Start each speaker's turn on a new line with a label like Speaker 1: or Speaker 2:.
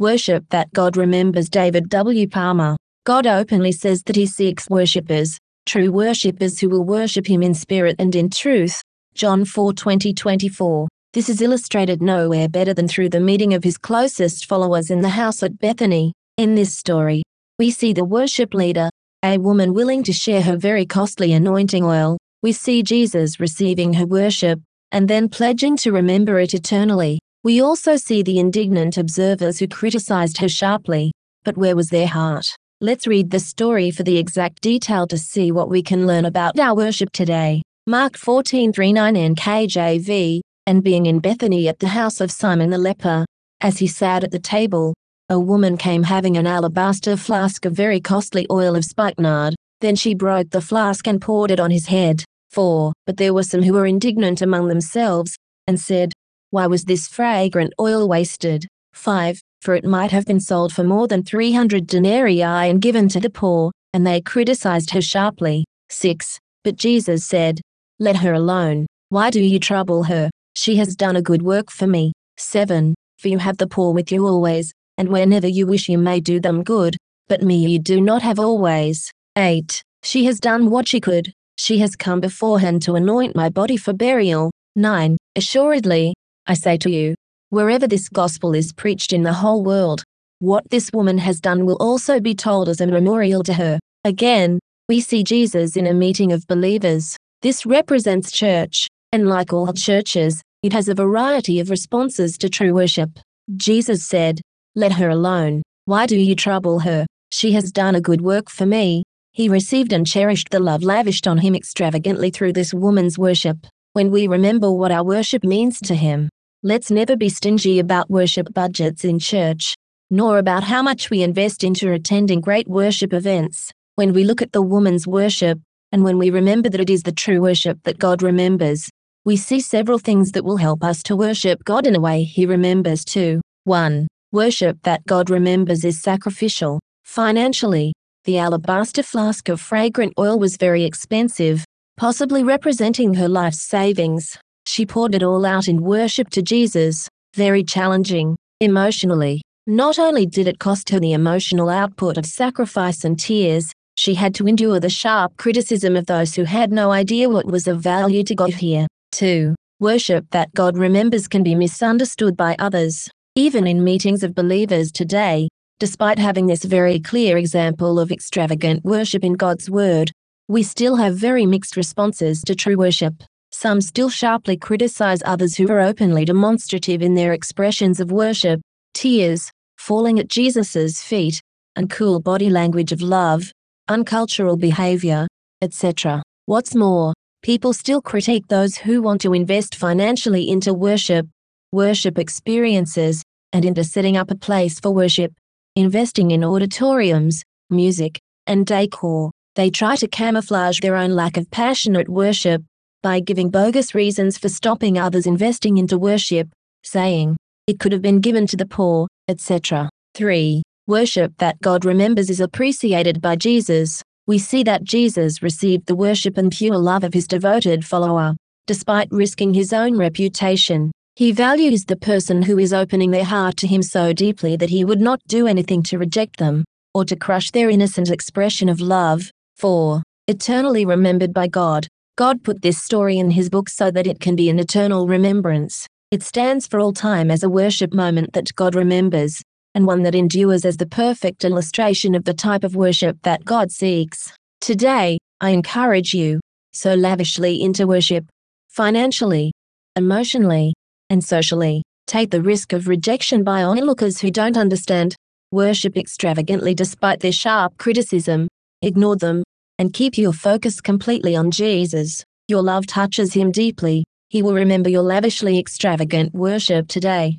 Speaker 1: Worship that God remembers David W. Palmer. God openly says that he seeks worshippers, true worshippers who will worship him in spirit and in truth. John 4 20 24. This is illustrated nowhere better than through the meeting of his closest followers in the house at Bethany. In this story, we see the worship leader, a woman willing to share her very costly anointing oil. We see Jesus receiving her worship and then pledging to remember it eternally. We also see the indignant observers who criticized her sharply. But where was their heart? Let's read the story for the exact detail to see what we can learn about our worship today. Mark 14:39 NKJV, and being in Bethany at the house of Simon the leper, as he sat at the table, a woman came having an alabaster flask of very costly oil of spikenard. Then she broke the flask and poured it on his head. 4. But there were some who were indignant among themselves, and said, Why was this fragrant oil wasted? 5 for it might have been sold for more than 300 denarii and given to the poor, and they criticized her sharply. 6. But Jesus said, Let her alone. Why do you trouble her? She has done a good work for me. 7. For you have the poor with you always, and whenever you wish you may do them good, but me you do not have always. 8. She has done what she could. She has come beforehand to anoint my body for burial. 9. Assuredly, I say to you, Wherever this gospel is preached in the whole world, what this woman has done will also be told as a memorial to her. Again, we see Jesus in a meeting of believers. This represents church, and like all churches, it has a variety of responses to true worship. Jesus said, Let her alone. Why do you trouble her? She has done a good work for me. He received and cherished the love lavished on him extravagantly through this woman's worship. When we remember what our worship means to him, Let's never be stingy about worship budgets in church, nor about how much we invest into attending great worship events. When we look at the woman's worship, and when we remember that it is the true worship that God remembers, we see several things that will help us to worship God in a way He remembers too. 1. Worship that God remembers is sacrificial. Financially, the alabaster flask of fragrant oil was very expensive, possibly representing her life's savings. She poured it all out in worship to Jesus, very challenging, emotionally. Not only did it cost her the emotional output of sacrifice and tears, she had to endure the sharp criticism of those who had no idea what was of value to God here. 2. Worship that God remembers can be misunderstood by others. Even in meetings of believers today, despite having this very clear example of extravagant worship in God's Word, we still have very mixed responses to true worship. Some still sharply criticize others who are openly demonstrative in their expressions of worship, tears, falling at Jesus' feet, and cool body language of love, uncultural behavior, etc. What's more, people still critique those who want to invest financially into worship, worship experiences, and into setting up a place for worship, investing in auditoriums, music, and decor. They try to camouflage their own lack of passionate worship by giving bogus reasons for stopping others investing into worship, saying, it could have been given to the poor, etc. 3. Worship that God remembers is appreciated by Jesus. We see that Jesus received the worship and pure love of his devoted follower, despite risking his own reputation. He values the person who is opening their heart to him so deeply that he would not do anything to reject them, or to crush their innocent expression of love. 4. Eternally remembered by God. God put this story in his book sow that it can be an eternal remembrance. It stands for all time as a worship moment that God remembers, and one that endures as the perfect illustration of the type of worship that God seeks. Today, I encourage you, so lavishly into worship, financially, emotionally, and socially, take the risk of rejection by onlookers who don't understand, worship extravagantly despite their sharp criticism, ignore them, and keep your focus completely on Jesus. Your love touches him deeply. He will remember your lavishly extravagant worship today.